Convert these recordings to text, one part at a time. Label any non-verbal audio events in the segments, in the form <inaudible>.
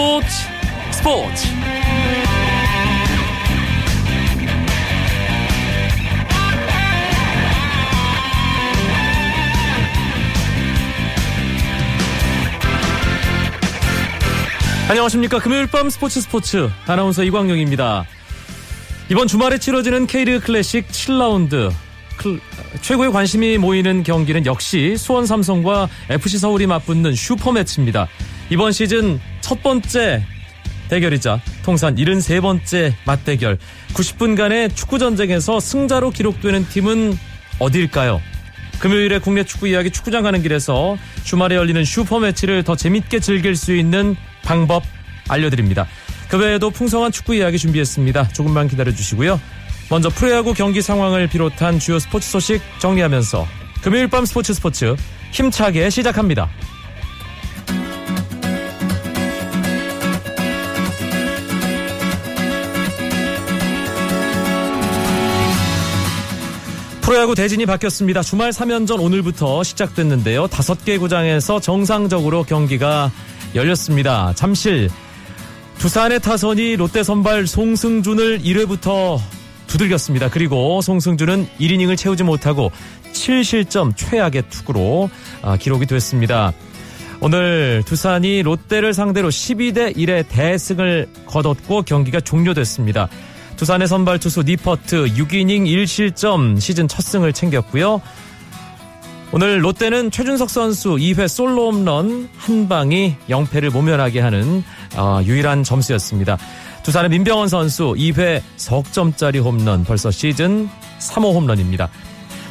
스포츠. 스포츠. 안녕하십니까. 금요일 밤 스포츠 스포츠. 아나운서 이광용입니다. 이번 주말에 치러지는 K리그 클래식 7라운드. 클, 최고의 관심이 모이는 경기는 역시 수원 삼성과 FC 서울이 맞붙는 슈퍼매치입니다 이번 시즌 첫 번째 대결이자 통산 73번째 맞대결 90분간의 축구 전쟁에서 승자로 기록되는 팀은 어디일까요? 금요일에 국내 축구 이야기 축구장 가는 길에서 주말에 열리는 슈퍼 매치를 더 재밌게 즐길 수 있는 방법 알려드립니다. 그 외에도 풍성한 축구 이야기 준비했습니다. 조금만 기다려 주시고요. 먼저 프로야구 경기 상황을 비롯한 주요 스포츠 소식 정리하면서 금요일 밤 스포츠 스포츠 힘차게 시작합니다. 프로야구 대진이 바뀌었습니다. 주말 3연전 오늘부터 시작됐는데요. 다섯 개 구장에서 정상적으로 경기가 열렸습니다. 잠실 두산의 타선이 롯데 선발 송승준을 1회부터 두들겼습니다. 그리고 송승준은 1이닝을 채우지 못하고 7실점 최악의 투구로 아, 기록이 됐습니다. 오늘 두산이 롯데를 상대로 12대 1의 대승을 거뒀고 경기가 종료됐습니다. 두산의 선발 투수 니퍼트 6이닝 1실점 시즌 첫 승을 챙겼고요. 오늘 롯데는 최준석 선수 2회 솔로 홈런 한 방이 0패를 모면하게 하는 어, 유일한 점수였습니다. 두산의 민병헌 선수 2회 석점짜리 홈런 벌써 시즌 3호 홈런입니다.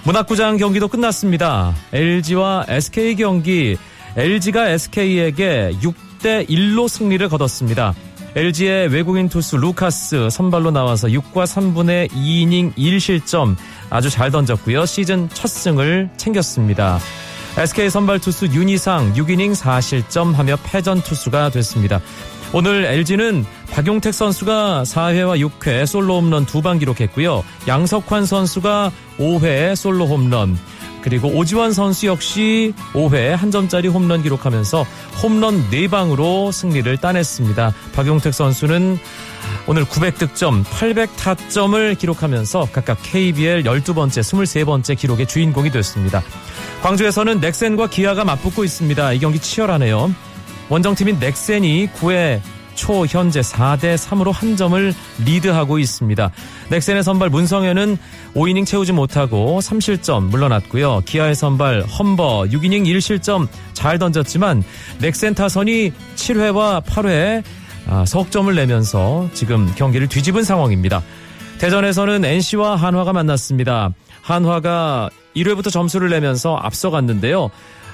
문학구장 경기도 끝났습니다. LG와 SK 경기 LG가 SK에게 6대 1로 승리를 거뒀습니다. LG의 외국인 투수 루카스 선발로 나와서 6과 3분의 2이닝 1실점 아주 잘 던졌고요. 시즌 첫 승을 챙겼습니다. SK 선발 투수 윤희상 6이닝 4실점 하며 패전 투수가 됐습니다. 오늘 LG는 박용택 선수가 4회와 6회 솔로 홈런 두방 기록했고요. 양석환 선수가 5회 솔로 홈런 그리고 오지환 선수 역시 5회 한 점짜리 홈런 기록하면서 홈런 4방으로 승리를 따냈습니다. 박용택 선수는 오늘 900득점, 800타점을 기록하면서 각각 KBL 12번째, 23번째 기록의 주인공이 됐습니다. 광주에서는 넥센과 기아가 맞붙고 있습니다. 이 경기 치열하네요. 원정팀인 넥센이 9회 초 현재 4대 3으로 한 점을 리드하고 있습니다. 넥센의 선발 문성현은 5이닝 채우지 못하고 3실점 물러났고요. 기아의 선발 험버 6이닝 1실점 잘 던졌지만 넥센 타선이 7회와 8회 아, 석점을 내면서 지금 경기를 뒤집은 상황입니다. 대전에서는 NC와 한화가 만났습니다. 한화가 1회부터 점수를 내면서 앞서갔는데요.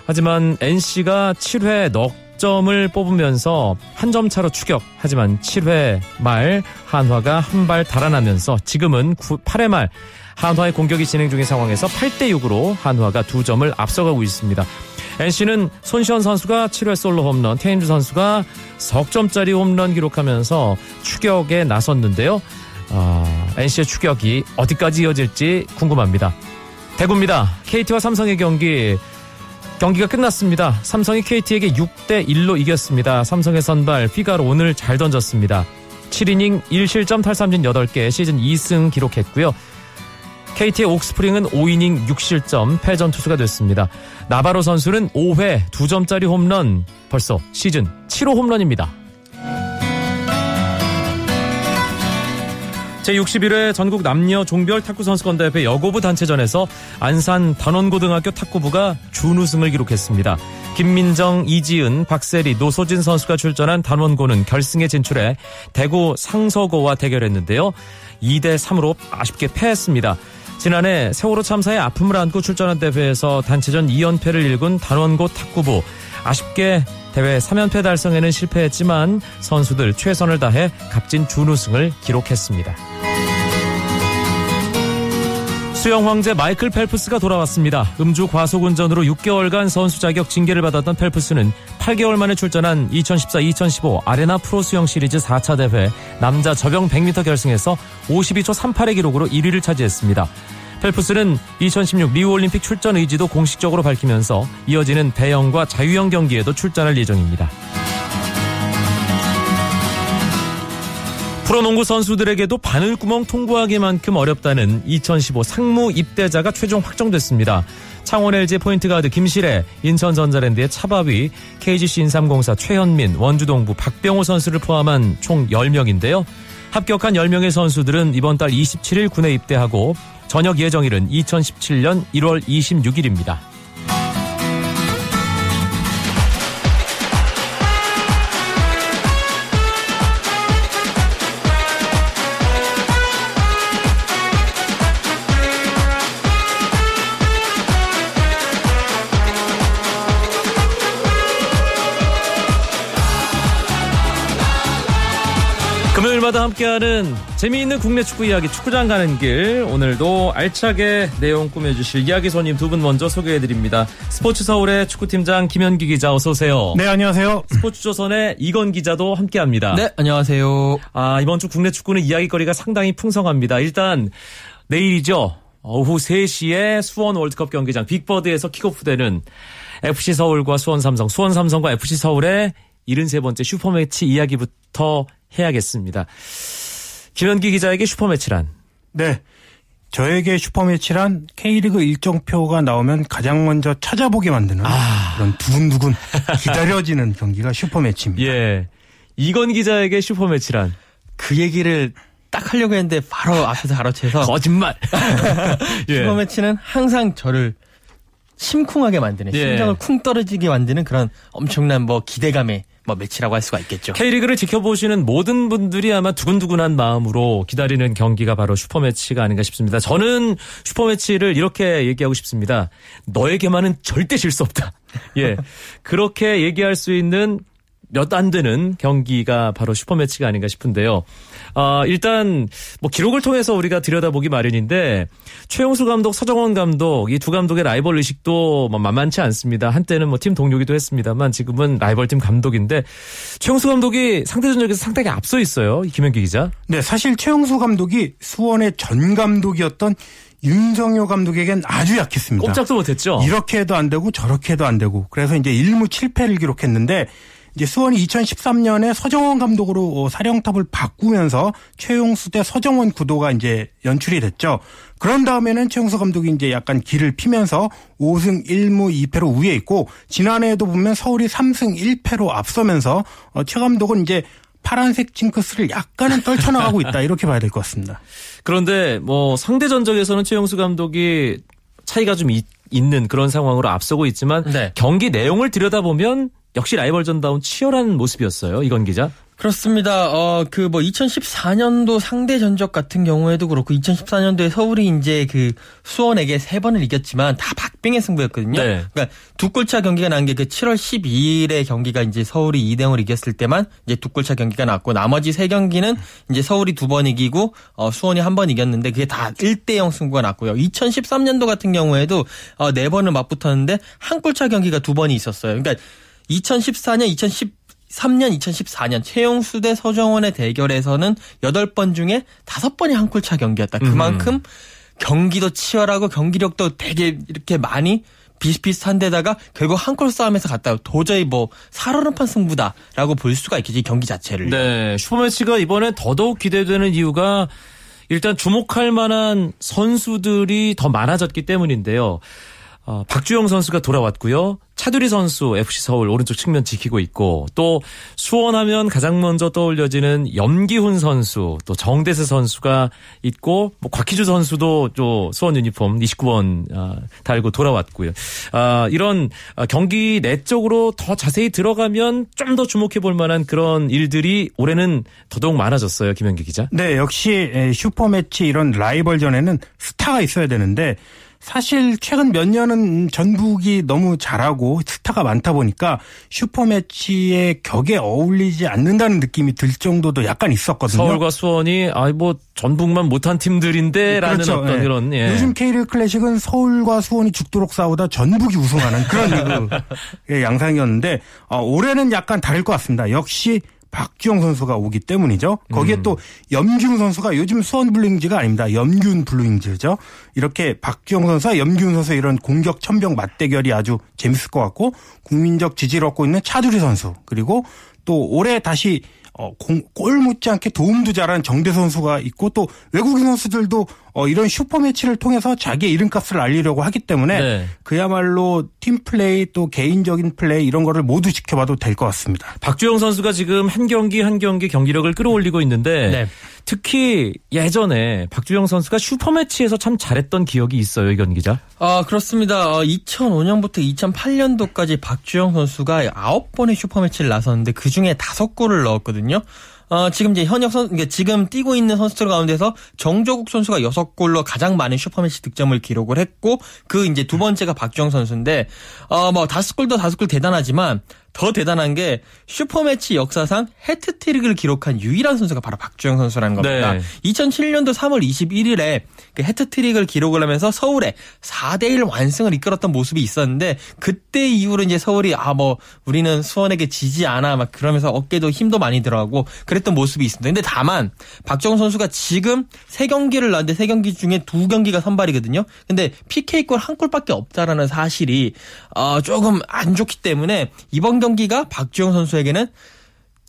하지만 NC가 7회 넉 점을 뽑으면서 한 점 차로 추격. 하지만 7회 말 한화가 한 발 달아나면서 지금은 9, 8회 말 한화의 공격이 진행 중인 상황에서 8대 6으로 한화가 두 점을 앞서가고 있습니다. NC는 손시현 선수가 7회 솔로 홈런, 테임즈 선수가 석점짜리 홈런 기록하면서 추격에 나섰는데요. 어, NC의 추격이 어디까지 이어질지 궁금합니다. 대구입니다. KT와 삼성의 경기 경기가 끝났습니다. 삼성이 KT에게 6대 1로 이겼습니다. 삼성의 선발 피가로 오늘 잘 던졌습니다. 7이닝 1실점 탈삼진 8개 시즌 2승 기록했고요. KT의 옥스프링은 5이닝 6실점 패전 투수가 됐습니다. 나바로 선수는 5회 2점짜리 홈런 벌써 시즌 7호 홈런입니다. 제61회 전국 남녀 종별 탁구 선수권 대회 여고부 단체전에서 안산 단원고등학교 탁구부가 준우승을 기록했습니다. 김민정, 이지은, 박세리, 노소진 선수가 출전한 단원고는 결승에 진출해 대구 상서고와 대결했는데요. 2대 3으로 아쉽게 패했습니다. 지난해 세월호 참사에 아픔을 안고 출전한 대회에서 단체전 2연패를 일군 단원고 탁구부 아쉽게 대회 3연패 달성에는 실패했지만 선수들 최선을 다해 값진 준우승을 기록했습니다. 수영 황제 마이클 펠프스가 돌아왔습니다. 음주 과속 운전으로 6개월간 선수 자격 징계를 받았던 펠프스는 8개월 만에 출전한 2014-2015 아레나 프로 수영 시리즈 4차 대회 남자 저병 100m 결승에서 52초 38의 기록으로 1위를 차지했습니다. 펠프스는 2016 리우올림픽 출전 의지도 공식적으로 밝히면서 이어지는 대형과 자유형 경기에도 출전할 예정입니다. 프로농구 선수들에게도 바늘구멍 통과하기만큼 어렵다는 2015 상무 입대자가 최종 확정됐습니다. 창원 LG 포인트가드 김시래, 인천전자랜드의 차바위, KGC 인삼공사 최현민, 원주동부 박병우 선수를 포함한 총 10명인데요. 합격한 10명의 선수들은 이번 달 27일 군에 입대하고 전역 예정일은 2017년 1월 26일입니다. 금요일마다 함께하는 재미있는 국내 축구 이야기 축구장 가는 길 오늘도 알차게 내용 꾸며주실 이야기 손님 두 분 먼저 소개해드립니다. 스포츠 서울의 축구팀장 김현기 기자 어서 오세요. 네 안녕하세요. 스포츠 조선의 이건 기자도 함께합니다. 네 안녕하세요. 아 이번 주 국내 축구는 이야기거리가 상당히 풍성합니다. 일단 내일이죠. 오후 3시에 수원 월드컵 경기장 빅버드에서 킥오프되는 FC 서울과 수원 삼성, 수원 삼성과 FC 서울의 73번째 슈퍼매치 이야기부터 해야겠습니다. 김현기 기자에게 슈퍼매치란? 네. 저에게 슈퍼매치란 K리그 일정표가 나오면 가장 먼저 찾아보게 만드는 아. 그런 두근두근 기다려지는 경기가 슈퍼매치입니다. 예. 이건 기자에게 슈퍼매치란? 그 얘기를 딱 하려고 했는데 바로 앞에서 가로채서 <laughs> 거짓말. <laughs> 예. 슈퍼매치는 항상 저를 심쿵하게 만드는 예. 심장을 쿵 떨어지게 만드는 그런 엄청난 뭐 기대감에 뭐 매치라고 할 수가 있겠죠. K리그를 지켜보시는 모든 분들이 아마 두근두근한 마음으로 기다리는 경기가 바로 슈퍼매치가 아닌가 싶습니다. 저는 슈퍼매치를 이렇게 얘기하고 싶습니다. 너에게만은 절대 질 수 없다. <laughs> 예. 그렇게 얘기할 수 있는 몇 안 되는 경기가 바로 슈퍼매치가 아닌가 싶은데요. 아, 일단 뭐 기록을 통해서 우리가 들여다보기 마련인데 최용수 감독, 서정원 감독 이 두 감독의 라이벌 의식도 뭐 만만치 않습니다. 한때는 뭐 팀 동료기도 했습니다만 지금은 라이벌 팀 감독인데 최용수 감독이 상대 전적에서 상당히 앞서 있어요. 김현기 기자. 네, 사실 최용수 감독이 수원의 전 감독이었던 윤성효 감독에겐 아주 약했습니다. 꼼짝도 못했죠. 이렇게 해도 안 되고 저렇게 해도 안 되고 그래서 이제 1무 7패를 기록했는데 이제 수원이 2013년에 서정원 감독으로 어, 사령탑을 바꾸면서 최용수 대 서정원 구도가 이제 연출이 됐죠. 그런 다음에는 최용수 감독이 이제 약간 길을 피면서 5승 1무 2패로 위에 있고 지난해에도 보면 서울이 3승 1패로 앞서면서 어, 최 감독은 이제 파란색 징크스를 약간은 떨쳐나가고 있다 이렇게 봐야 될 것 같습니다. 그런데 뭐 상대 전적에서는 최용수 감독이 차이가 좀 있, 는 그런 상황으로 앞서고 있지만 네. 경기 내용을 들여다보면 역시 라이벌전다운 치열한 모습이었어요. 이건 기자. 그렇습니다. 어, 그 뭐 2014년도 상대 전적 같은 경우에도 그렇고 2014년도에 서울이 이제 그 수원에게 세 번을 이겼지만 다 박빙의 승부였거든요. 네. 그러니까 두 골차 경기가 난 게 그 7월 12일에 경기가 이제 서울이 2대 0을 이겼을 때만 이제 두 골차 경기가 났고 나머지 세 경기는 이제 서울이 두 번 이기고 어, 수원이 한 번 이겼는데 그게 다 1대 0 승부가 났고요. 2013년도 같은 경우에도 어, 네 번을 맞붙었는데 한 골차 경기가 두 번이 있었어요. 그러니까 2014년, 2013년, 2014년 최용수 대 서정원의 대결에서는 8번 중에 5번이 한 골차 경기였다. 그만큼 음. 경기도 치열하고 경기력도 되게 이렇게 많이 비슷비슷한 데다가 결국 한골 싸움에서 갔다 도저히 뭐 살얼음판 승부다라고 볼 수가 있겠지 경기 자체를. 네. 슈퍼매치가 이번에 더더욱 기대되는 이유가 일단 주목할 만한 선수들이 더 많아졌기 때문인데요. 어, 박주영 선수가 돌아왔고요. 차두리 선수 FC 서울 오른쪽 측면 지키고 있고 또 수원하면 가장 먼저 떠올려지는 염기훈 선수 또 정대세 선수가 있고 뭐 곽희주 선수도 또 수원 유니폼 29번 아, 달고 돌아왔고요. 아, 이런 경기 내적으로 더 자세히 들어가면 좀 더 주목해 볼 만한 그런 일들이 올해는 더더욱 많아졌어요. 김현기 기자. 네, 역시 슈퍼매치 이런 라이벌전에는 스타가 있어야 되는데 사실 최근 몇 년은 전북이 너무 잘하고 스타가 많다 보니까 슈퍼매치의 격에 어울리지 않는다는 느낌이 들 정도도 약간 있었거든요. 서울과 수원이 아이 뭐 전북만 못한 팀들인데라는 그렇죠. 어떤 네. 그런 예. 요즘 K리그 클래식은 서울과 수원이 죽도록 싸우다 전북이 우승하는 그런 <laughs> 그 양상이었는데 어, 올해는 약간 다를 것 같습니다. 역시 박주영 선수가 오기 때문이죠. 거기에 음. 또 염기훈 선수가 요즘 수원 블루윙즈가 아닙니다. 염기훈 블루윙즈죠. 이렇게 박주영 선수와 염기훈 선수 이런 공격 첨병 맞대결이 아주 재밌을 것 같고 국민적 지지를 얻고 있는 차두리 선수 그리고 또 올해 다시 어, 공, 골 못지않게 도움도 잘하는 정대세 선수가 있고 또 외국인 선수들도 어, 이런 슈퍼 매치를 통해서 자기의 이름값을 알리려고 하기 때문에 네. 그야말로 팀 플레이 또 개인적인 플레이 이런 거를 모두 지켜봐도 될 것 같습니다. 박주영 선수가 지금 한 경기 한 경기 경기력을 끌어올리고 있는데 네. 특히 예전에 박주영 선수가 슈퍼 매치에서 참 잘했던 기억이 있어요, 이건 기자. 아, 그렇습니다. 2005년부터 어, 2008년도까지 박주영 선수가 9번의 슈퍼 매치를 나섰는데 그 중에 5골을 넣었거든요. 어, 지금 이제 현역 선, 그러니까 지금 뛰고 있는 선수들 가운데서 정조국 선수가 6골로 가장 많은 슈퍼매치 득점을 기록을 했고, 그 이제 두 번째가 박주영 선수인데, 어, 뭐, 다섯 골도 다섯 골 대단하지만, 더 대단한 게 슈퍼매치 역사상 해트트릭을 기록한 유일한 선수가 바로 박주영 선수라는 겁니다. 네. 2007년도 3월 21일에 그 해트트릭을 기록을 하면서 서울에 4대1 완승을 이끌었던 모습이 있었는데 그때 이후로 이제 서울이 아 뭐 우리는 수원에게 지지 않아 막 그러면서 어깨도 힘도 많이 들어가고 그랬던 모습이 있습니다. 근데 다만 박주영 선수가 지금 3경기를 나왔는데 3경기 중에 2경기가 선발이거든요. 근데 PK골 한 골밖에 없다라는 사실이 어 조금 안 좋기 때문에 이번 경기가 박주영 선수에게는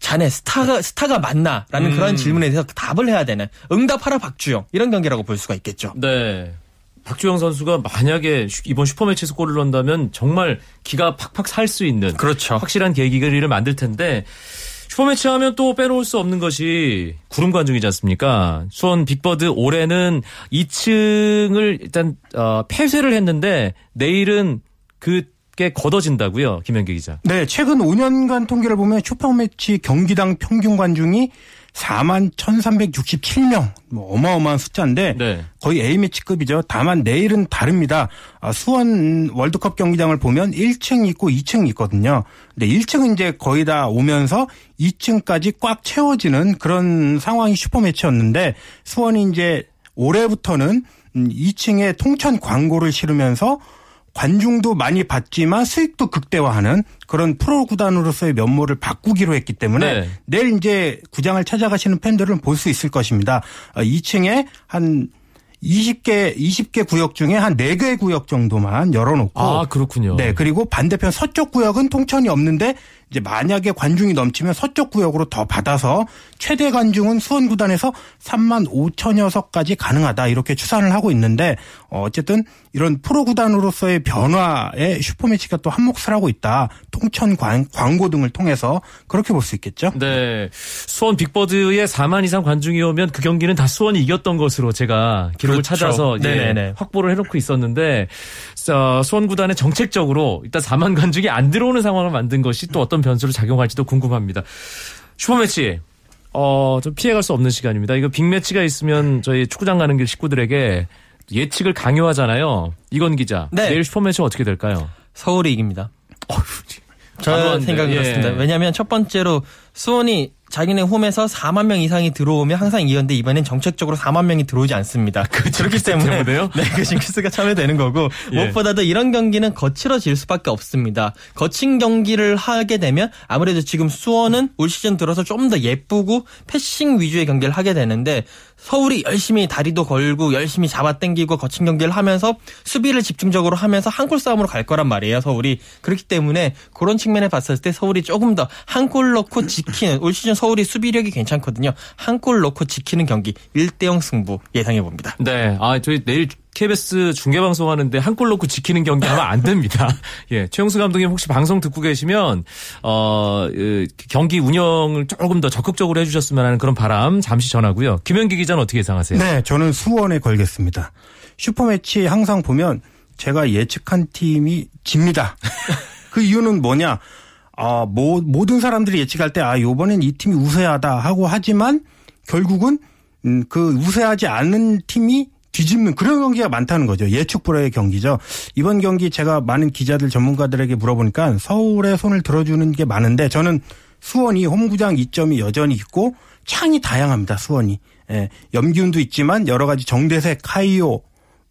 자네 스타가 스타가 맞나라는 음. 그런 질문에 대해서 답을 해야 되는 응답하라 박주영 이런 경기라고 볼 수가 있겠죠. 네. 박주영 선수가 만약에 이번 슈퍼매치에서 골을 넣는다면 정말 기가 팍팍 살 수 있는 그렇죠. 확실한 계기를 만들 텐데 슈퍼매치 하면 또 빼놓을 수 없는 것이 구름 관중이지 않습니까? 수원 빅버드 올해는 2층을 일단 어, 폐쇄를 했는데 내일은 그 꽤 걷어진다고요, 김현기 기자. 네, 최근 5년간 통계를 보면 슈퍼매치 경기당 평균 관중이 4만 1,367명, 뭐 어마어마한 숫자인데 네. 거의 A매치급이죠. 다만 내일은 다릅니다. 아, 수원 월드컵 경기장을 보면 1층 있고 2층 있거든요. 근데 1층은 이제 거의 다 오면서 2층까지 꽉 채워지는 그런 상황이 슈퍼매치였는데 수원이 이제 올해부터는 2층에 통천 광고를 실으면서 관중도 많이 받지만 수익도 극대화하는 그런 프로 구단으로서의 면모를 바꾸기로 했기 때문에 네. 내일 이제 구장을 찾아가시는 팬들은 볼 수 있을 것입니다. 2층에 어, 한 20개 20개 구역 중에 한 4개 구역 정도만 열어놓고 아 그렇군요. 네 그리고 반대편 서쪽 구역은 통천이 없는데 이제 만약에 관중이 넘치면 서쪽 구역으로 더 받아서 최대 관중은 수원 구단에서 3만 5천여 석까지 가능하다 이렇게 추산을 하고 있는데 어, 어쨌든 이런 프로 구단으로서의 변화에 슈퍼매치가 또 한몫을 하고 있다. 통천 광고 등을 통해서 그렇게 볼 수 있겠죠. 네. 수원 빅버드에 4만 이상 관중이 오면 그 경기는 다 수원이 이겼던 것으로 제가 기록을 그렇죠. 찾아서 예, 확보를 해놓고 있었는데 수원 구단의 정책적으로 일단 4만 관중이 안 들어오는 상황을 만든 것이 또 어떤 변수를 작용할지도 궁금합니다. 슈퍼매치 어, 좀 피해갈 수 없는 시간입니다. 이거 빅매치가 있으면 저희 축구장 가는 길 식구들에게 예측을 강요하잖아요. 이건 기자. 네. 내일 슈퍼매치 어떻게 될까요? 서울이 이깁니다. 어휴, 저 생각이 예. 그렇습니다. 왜냐하면 첫 번째로 수원이 자기네 홈에서 4만 명 이상이 들어오면 항상 이겼는데 이번엔 정책적으로 4만 명이 들어오지 않습니다. 그, 그렇기 때문에 때문에요? 네, 그 징크스가 참여되는 거고 <laughs> 예. 무엇보다도 이런 경기는 거칠어질 수밖에 없습니다. 거친 경기를 하게 되면 아무래도 지금 수원은 올 시즌 들어서 좀 더 예쁘고 패싱 위주의 경기를 하게 되는데 서울이 열심히 다리도 걸고 열심히 잡아당기고 거친 경기를 하면서 수비를 집중적으로 하면서 한 골 싸움으로 갈 거란 말이에요. 서울이 그렇기 때문에 그런 측면에 봤을 때 서울이 조금 더 한 골 넣고 지키는 올 시즌 서울이 수비력이 괜찮거든요. 한 골 넣고 지키는 경기 1대0 승부 예상해 봅니다. 네. 아, 저희 내일 KBS 중계방송 하는데 한 골 넣고 지키는 경기 하면 안 됩니다. <laughs> 예. 최용수 감독님 혹시 방송 듣고 계시면, 어, 그 경기 운영을 조금 더 적극적으로 해주셨으면 하는 그런 바람 잠시 전하고요. 김현기 기자는 어떻게 예상하세요? 네. 저는 수원에 걸겠습니다. 슈퍼매치 항상 보면 제가 예측한 팀이 집니다. <laughs> 그 이유는 뭐냐? 아, 모, 모든 사람들이 예측할 때, 아, 요번엔 이 팀이 우세하다 하고 하지만 결국은, 음, 그 우세하지 않은 팀이 뒤집는 그런 경기가 많다는 거죠. 예측 불허의 경기죠. 이번 경기 제가 많은 기자들 전문가들에게 물어보니까 서울에 손을 들어주는 게 많은데 저는 수원이 홈구장 이점이 여전히 있고 창이 다양합니다. 수원이. 예, 염기훈도 있지만 여러 가지 정대세, 카이오,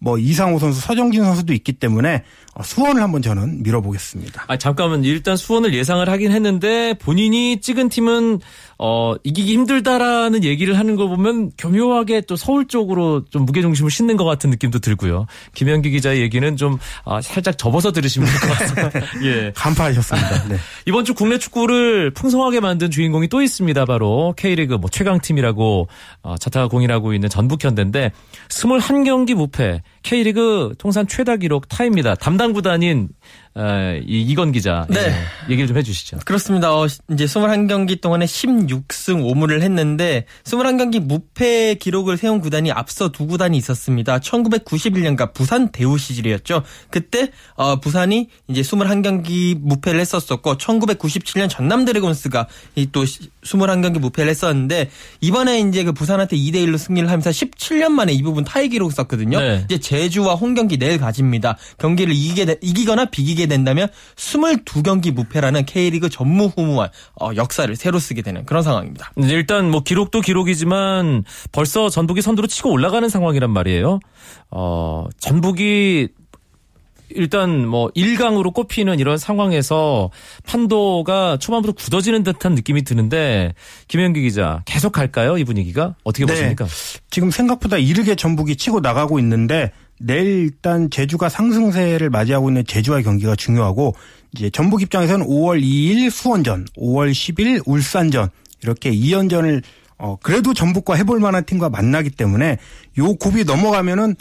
뭐 이상호 선수, 서정진 선수도 있기 때문에 어, 수원을 한번 저는 밀어보겠습니다. 아 잠깐만 일단 수원을 예상을 하긴 했는데 본인이 찍은 팀은 어 이기기 힘들다라는 얘기를 하는 걸 보면 교묘하게 또 서울 쪽으로 좀 무게 중심을 싣는 것 같은 느낌도 들고요. 김현기 기자의 얘기는 좀 아, 살짝 접어서 들으시면 될 것 같습니다. <laughs> 예, 간파하셨습니다. 네. 이번 주 국내 축구를 풍성하게 만든 주인공이 또 있습니다. 바로 K리그 뭐 최강팀이라고 어, 자타가 공인하고 있는 전북현대인데 21경기 무패 K리그 통산 최다 기록 타입니다. 담당 구단인 어, 이 이건 기자 네. 예, 얘기를 좀 해주시죠. 그렇습니다. 어, 이제 21경기 동안에 16승 5무를 했는데 21경기 무패 기록을 세운 구단이 앞서 두 구단이 있었습니다. 1991년과 부산 대우 시절이었죠. 그때 어, 부산이 이제 21경기 무패를 했었었고 1997년 전남 드래곤스가 또 21경기 무패를 했었는데 이번에 이제 그 부산한테 2대 1로 승리를 하면서 17년 만에 이 부분 타이 기록을 썼거든요. 네. 이제 제주와 홈 경기 내일 가집니다. 경기를 이기게 이기거나 비기게 된다면 22경기 무패라는 K리그 전무후무한 어, 역사를 새로 쓰게 되는 그런 상황입니다. 일단 뭐 기록도 기록이지만 벌써 전북이 선두로 치고 올라가는 상황이란 말이에요. 어, 전북이 일단 뭐 1강으로 꼽히는 이런 상황에서 판도가 초반부터 굳어지는 듯한 느낌이 드는데 김현기 기자 계속 갈까요? 이 분위기가 어떻게 네. 보십니까? 지금 생각보다 이르게 전북이 치고 나가고 있는데 내일 일단 제주가 상승세를 맞이하고 있는 제주와 경기가 중요하고 이제 전북 입장에서는 5월 2일 수원전, 5월 10일 울산전 이렇게 2연전을 어 그래도 전북과 해볼 만한 팀과 만나기 때문에 요 곱이 넘어가면은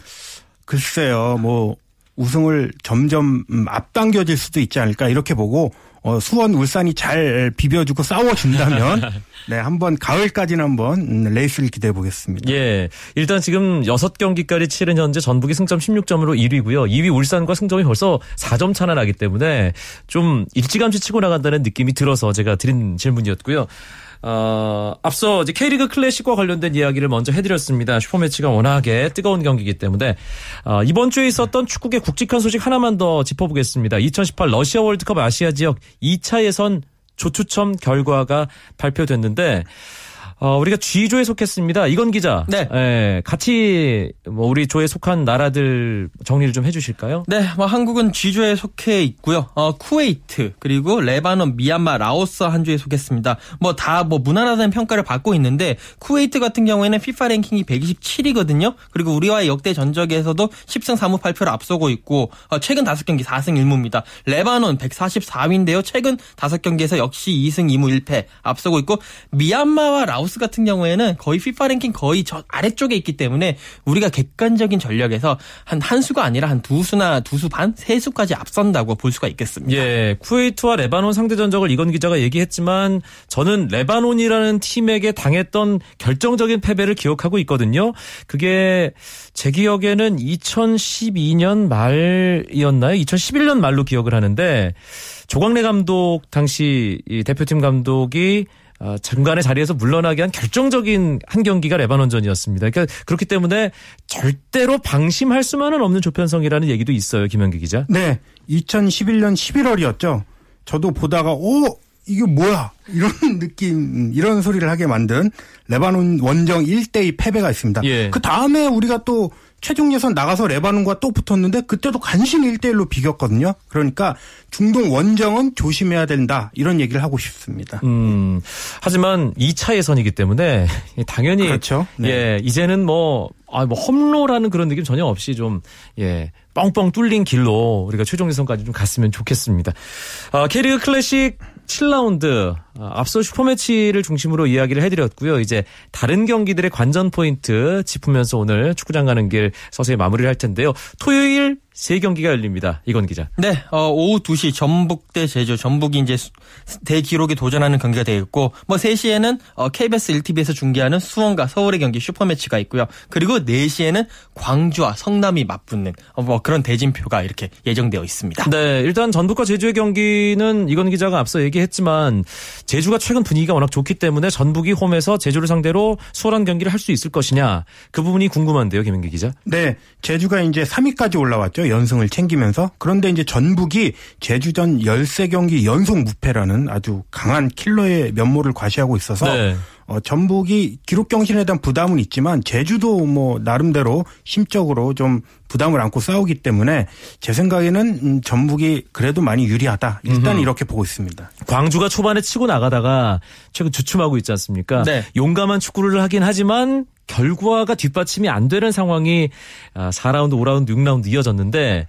글쎄요 뭐 우승을 점점 음, 앞당겨질 수도 있지 않을까 이렇게 보고 어, 수원 울산이 잘 비벼주고 싸워준다면 <laughs> 네 한번 가을까지는 한번 음, 레이스를 기대해 보겠습니다. 예, 일단 지금 6경기까지 치른 현재 전북이 승점 16점으로 1위고요. 2위 울산과 승점이 벌써 4점 차나 나기 때문에 좀 일찌감치 치고 나간다는 느낌이 들어서 제가 드린 질문이었고요. 어, 앞서 이제 K리그 클래식과 관련된 이야기를 먼저 해드렸습니다. 슈퍼매치가 워낙에 뜨거운 경기이기 때문에 어, 이번 주에 있었던 축구계 굵직한 소식 하나만 더 짚어보겠습니다. 2018 러시아 월드컵 아시아 지역 2차 예선 조추첨 결과가 발표됐는데 어, 우리가 G조에 속했습니다. 이건 기자. 네. 예, 같이 뭐 우리 조에 속한 나라들 정리를 좀 해주실까요? 네, 뭐 한국은 G조에 속해 있고요. 어, 쿠웨이트 그리고 레바논, 미얀마, 라오스 한 조에 속했습니다. 뭐 다뭐 뭐 무난하다는 평가를 받고 있는데 쿠웨이트 같은 경우에는 FIFA 랭킹이 127이거든요. 그리고 우리와의 역대 전적에서도 10승 3무 8패로 앞서고 있고 어, 최근 5경기 4승 1무입니다. 레바논 144위인데요. 최근 5경기에서 역시 2승 2무 1패 앞서고 있고 미얀마와 라오스 라오스 같은 경우에는 거의 FIFA 랭킹 거의 저 아래쪽에 있기 때문에 우리가 객관적인 전력에서 한 한 수가 아니라 한 두 수나 두 수 반, 세 수까지 앞선다고 볼 수가 있겠습니다. 예, 쿠웨이트와 레바논 상대 전적을 이건 기자가 얘기했지만 저는 레바논이라는 팀에게 당했던 결정적인 패배를 기억하고 있거든요. 그게 제 기억에는 2012년 말이었나요? 2011년 말로 기억을 하는데 조광래 감독 당시 대표팀 감독이 어, 중간에 자리에서 물러나게 한 결정적인 한 경기가 레바논전이었습니다. 그러니까 그렇기 때문에 절대로 방심할 수만은 없는 조편성이라는 얘기도 있어요. 김현기 기자. 네. 2011년 11월이었죠. 저도 보다가 오 이게 뭐야 이런 <laughs> 느낌 이런 소리를 하게 만든 레바논 원정 1대2 패배가 있습니다. 예. 그 다음에 우리가 또 최종 예선 나가서 레바논과 또 붙었는데 그때도 간신히 1대1로 비겼거든요. 그러니까 중동 원정은 조심해야 된다. 이런 얘기를 하고 싶습니다. 음, 하지만 2차 예선이기 때문에 <laughs> 당연히 그렇죠. 네. 예, 이제는 뭐 아, 뭐 험로라는 그런 느낌 전혀 없이 좀 예, 뻥뻥 뚫린 길로 우리가 최종 예선까지 좀 갔으면 좋겠습니다. 아, K리그 클래식 7라운드 아, 앞서 슈퍼매치를 중심으로 이야기를 해드렸고요. 이제 다른 경기들의 관전 포인트 짚으면서 오늘 축구장 가는 길 서서히 마무리를 할 텐데요. 토요일 세 경기가 열립니다. 이건 기자. 네, 어, 오후 2시 전북 대 제주. 전북이 이제 대기록에 도전하는 경기가 되겠고, 뭐 3시에는 어, KBS 1TV에서 중계하는 수원과 서울의 경기 슈퍼매치가 있고요. 그리고 4시에는 광주와 성남이 맞붙는 어, 뭐 그런 대진표가 이렇게 예정되어 있습니다. 네, 일단 전북과 제주의 경기는 이건 기자가 앞서 얘기했지만 제주가 최근 분위기가 워낙 좋기 때문에 전북이 홈에서 제주를 상대로 수월한 경기를 할 수 있을 것이냐 그 부분이 궁금한데요, 김민기 기자. 네, 제주가 이제 3위까지 올라왔죠. 연승을 챙기면서 그런데 이제 전북이 제주전 13경기 연속 무패라는 아주 강한 킬러의 면모를 과시하고 있어서 네. 어, 전북이 기록 경신에 대한 부담은 있지만 제주도 뭐 나름대로 심적으로 좀 부담을 안고 싸우기 때문에 제 생각에는 음, 전북이 그래도 많이 유리하다. 일단 음흠. 이렇게 보고 있습니다. 광주가 초반에 치고 나가다가 최근 주춤하고 있지 않습니까? 네. 용감한 축구를 하긴 하지만 결과가 뒷받침이 안 되는 상황이 4라운드, 5라운드, 6라운드 이어졌는데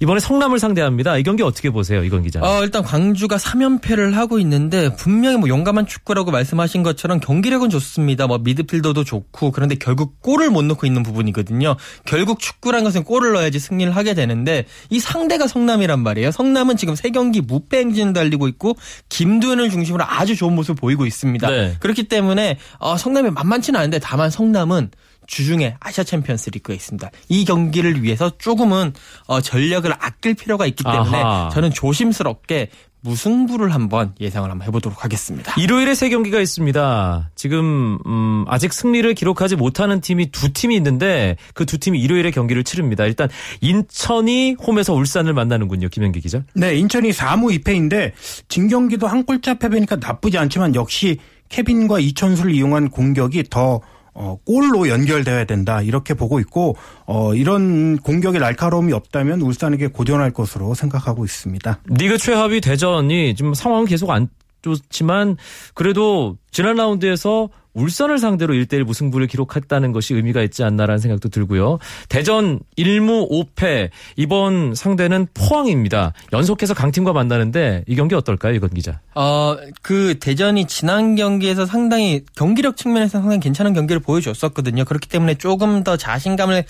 이번에 성남을 상대합니다. 이 경기 어떻게 보세요, 이건 기자? 어, 일단 광주가 3연패를 하고 있는데 분명히 뭐 용감한 축구라고 말씀하신 것처럼 경기력은 좋습니다. 뭐 미드필더도 좋고 그런데 결국 골을 못 넣고 있는 부분이거든요. 결국 축구란 것은 골을 넣어야지 승리를 하게 되는데 이 상대가 성남이란 말이에요. 성남은 지금 세 경기 무패 행진을 달리고 있고 김두현을 중심으로 아주 좋은 모습을 보이고 있습니다. 네. 그렇기 때문에 어, 성남이 만만치는 않은데 다만 성남은 주중에 아시아 챔피언스 리그가 있습니다. 이 경기를 위해서 조금은 어, 전력을 아낄 필요가 있기 때문에 아하. 저는 조심스럽게 무승부를 한번 예상을 한번 해보도록 하겠습니다. 일요일에 세 경기가 있습니다. 지금 음, 아직 승리를 기록하지 못하는 팀이 두 팀이 있는데 그 두 팀이 일요일에 경기를 치릅니다. 일단 인천이 홈에서 울산을 만나는군요. 김현기 기자. 네, 인천이 4무 2패인데 진 경기도 한 골차 패배니까 나쁘지 않지만 역시 케빈과 이천수를 이용한 공격이 더 어, 골로 연결돼야 된다 이렇게 보고 있고 어, 이런 공격의 날카로움이 없다면 울산에게 고전할 것으로 생각하고 있습니다. 리그 최하위 대전이 지금 상황은 계속 안 좋지만 그래도 지난 라운드에서 울산을 상대로 1대1 무승부를 기록했다는 것이 의미가 있지 않나라는 생각도 들고요. 대전 1무 5패 이번 상대는 포항입니다. 연속해서 강팀과 만나는데 이 경기 어떨까요, 이건 기자? 어, 그 대전이 지난 경기에서 상당히 경기력 측면에서 상당히 괜찮은 경기를 보여줬었거든요. 그렇기 때문에 조금 더 자신감을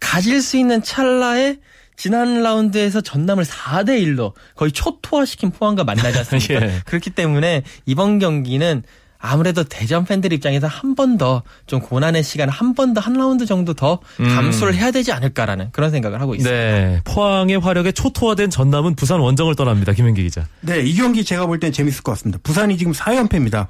가질 수 있는 찰나에 지난 라운드에서 전남을 4대 1로 거의 초토화시킨 포항과 만나지 않습니까? <laughs> 예. 그렇기 때문에 이번 경기는 아무래도 대전 팬들 입장에서 한 번 더 좀 고난의 시간 한 번 더 한 라운드 정도 더 음. 감수를 해야 되지 않을까라는 그런 생각을 하고 있습니다. 네. 포항의 화력에 초토화된 전남은 부산 원정을 떠납니다. 김현기 기자. 네. 이 경기 제가 볼 땐 재밌을 것 같습니다. 부산이 지금 4연패입니다.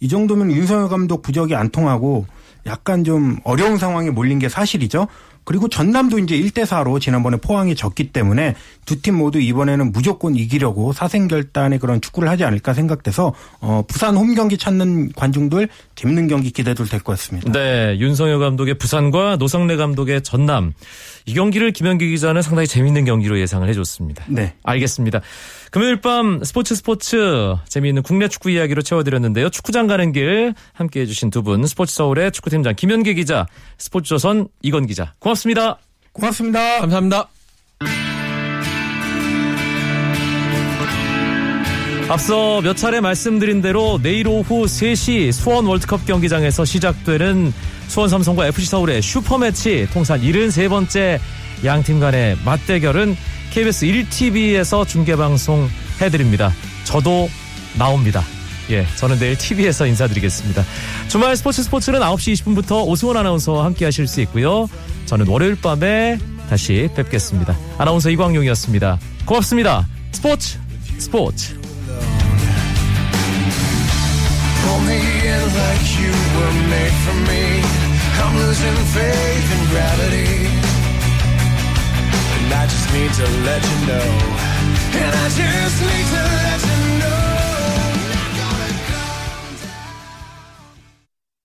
이 정도면 윤석열 감독 부적이 안 통하고 약간 좀 어려운 상황에 몰린 게 사실이죠. 그리고 전남도 이제 1대 4로 지난번에 포항이 졌기 때문에 두 팀 모두 이번에는 무조건 이기려고 사생결단의 그런 축구를 하지 않을까 생각돼서 어, 부산 홈 경기 찾는 관중들 재밌는 경기 기대도 될 것 같습니다. 네, 윤성효 감독의 부산과 노성래 감독의 전남 이 경기를 김현기 기자는 상당히 재밌는 경기로 예상을 해줬습니다. 네, 알겠습니다. 금요일 밤 스포츠 스포츠 재미있는 국내 축구 이야기로 채워드렸는데요. 축구장 가는 길 함께해 주신 두 분 스포츠 서울의 축구팀장 김현기 기자, 스포츠조선 이건 기자 고맙습니다. 고맙습니다. 감사합니다. 앞서 몇 차례 말씀드린 대로 내일 오후 3시 수원 월드컵 경기장에서 시작되는 수원 삼성과 FC 서울의 슈퍼매치 통산 73번째 양팀 간의 맞대결은 KBS 1TV에서 중계방송 해드립니다. 저도 나옵니다. 예, 저는 내일 TV에서 인사드리겠습니다. 주말 스포츠 스포츠는 9시 20분부터 오승원 아나운서와 함께 하실 수 있고요. 저는 월요일 밤에 다시 뵙겠습니다. 아나운서 이광용이었습니다. 고맙습니다. 스포츠 스포츠 need to let you know. And I just need to let you know.